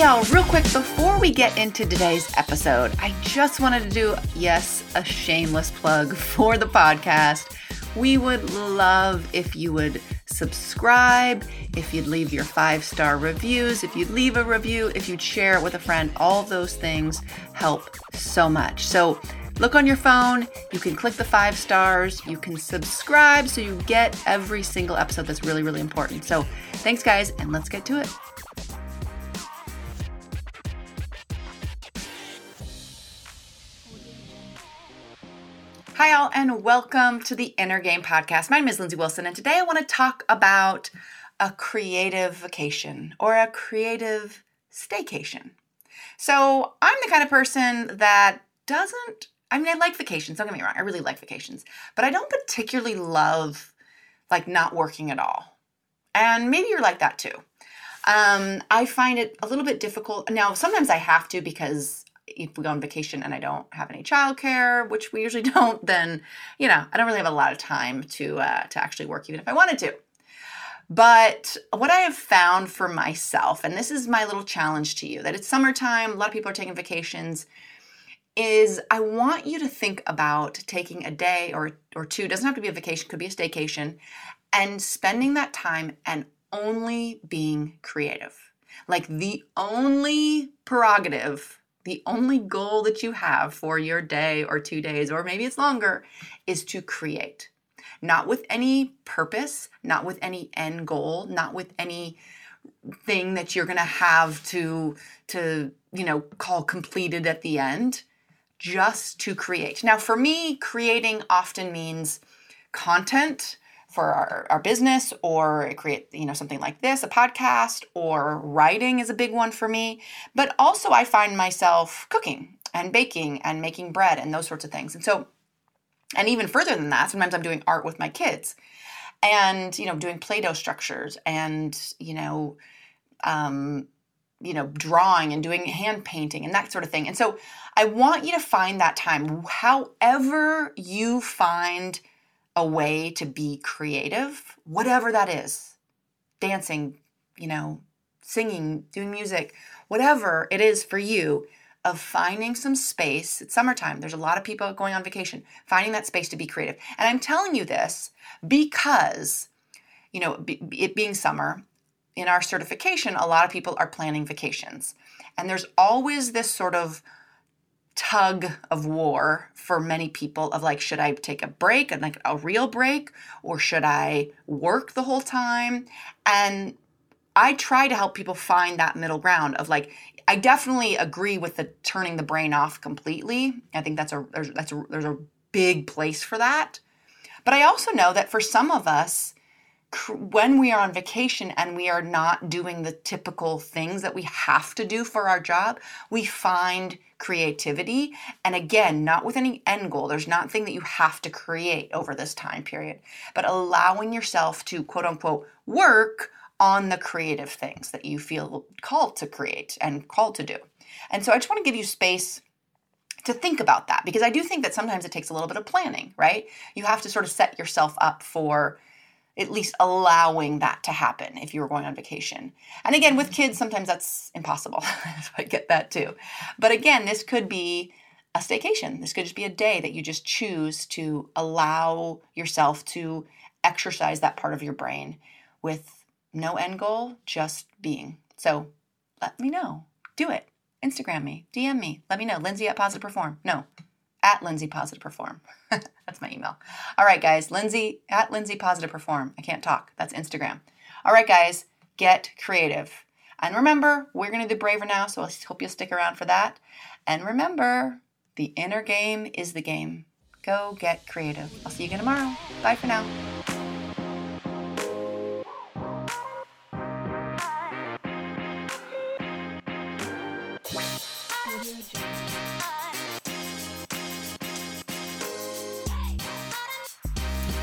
Y'all, real quick before we get into today's episode, I just wanted to do, yes, a shameless plug for the podcast. We would love if you would subscribe, if you'd leave your five star reviews, if you'd leave a review, if you'd share it with a friend. All those things help so much. So, look on your phone, you can click the five stars, you can subscribe so you get every single episode. That's really, really important. So, thanks, guys, and let's get to it. Hi, all, and welcome to the Inner Game Podcast. My name is Lindsey Wilson, and today I want to talk about a creative vacation or a creative staycation. So, I'm the kind of person that doesn't, I mean, I like vacations, don't get me wrong, I really like vacations, but I don't particularly love like not working at all. And maybe you're like that too. Um, I find it a little bit difficult. Now, sometimes I have to because if we go on vacation and I don't have any childcare, which we usually don't, then you know I don't really have a lot of time to uh, to actually work, even if I wanted to. But what I have found for myself, and this is my little challenge to you, that it's summertime, a lot of people are taking vacations, is I want you to think about taking a day or or two, doesn't have to be a vacation, could be a staycation, and spending that time and only being creative. Like the only prerogative the only goal that you have for your day or two days, or maybe it's longer, is to create. Not with any purpose, not with any end goal, not with any thing that you're going to have to to you know call completed at the end just to create now for me creating often means content for our, our business or create you know something like this a podcast or writing is a big one for me. But also i find myself cooking and baking and making bread and those sorts of things. And so and even further than that sometimes i'm doing art with my kids and you know doing play-doh structures and you know um, you know drawing and doing hand painting and that sort of thing. And so i want you to find that time. However you find a way to be creative, whatever that is dancing, you know, singing, doing music, whatever it is for you, of finding some space. It's summertime. There's a lot of people going on vacation, finding that space to be creative. And I'm telling you this because, you know, it being summer, in our certification, a lot of people are planning vacations. And there's always this sort of tug of war for many people of like should i take a break and like a real break or should i work the whole time? And i try to help people find that middle ground of like i definitely agree with the turning the brain off completely. I think that's a there's that's a there's a big place for that. But i also know that for some of us when we are on vacation and we are not doing the typical things that we have to do for our job, we find creativity. And again, not with any end goal. There's nothing that you have to create over this time period, but allowing yourself to quote unquote work on the creative things that you feel called to create and called to do. And so I just want to give you space to think about that because I do think that sometimes it takes a little bit of planning, right? You have to sort of set yourself up for at least allowing that to happen if you were going on vacation. And again, with kids, sometimes that's impossible. I get that too. But again, this could be a staycation. This could just be a day that you just choose to allow yourself to exercise that part of your brain with no end goal, just being. So let me know. Do it. Instagram me, DM me, let me know. Lindsey at Positive Perform. No, at Lindsey Positive Perform. That's my email. All right, guys. Lindsey at Lindsey Positive Perform. I can't talk. That's Instagram. All right, guys. Get creative. And remember, we're going to do Braver now, so I hope you'll stick around for that. And remember, the inner game is the game. Go get creative. I'll see you again tomorrow. Bye for now.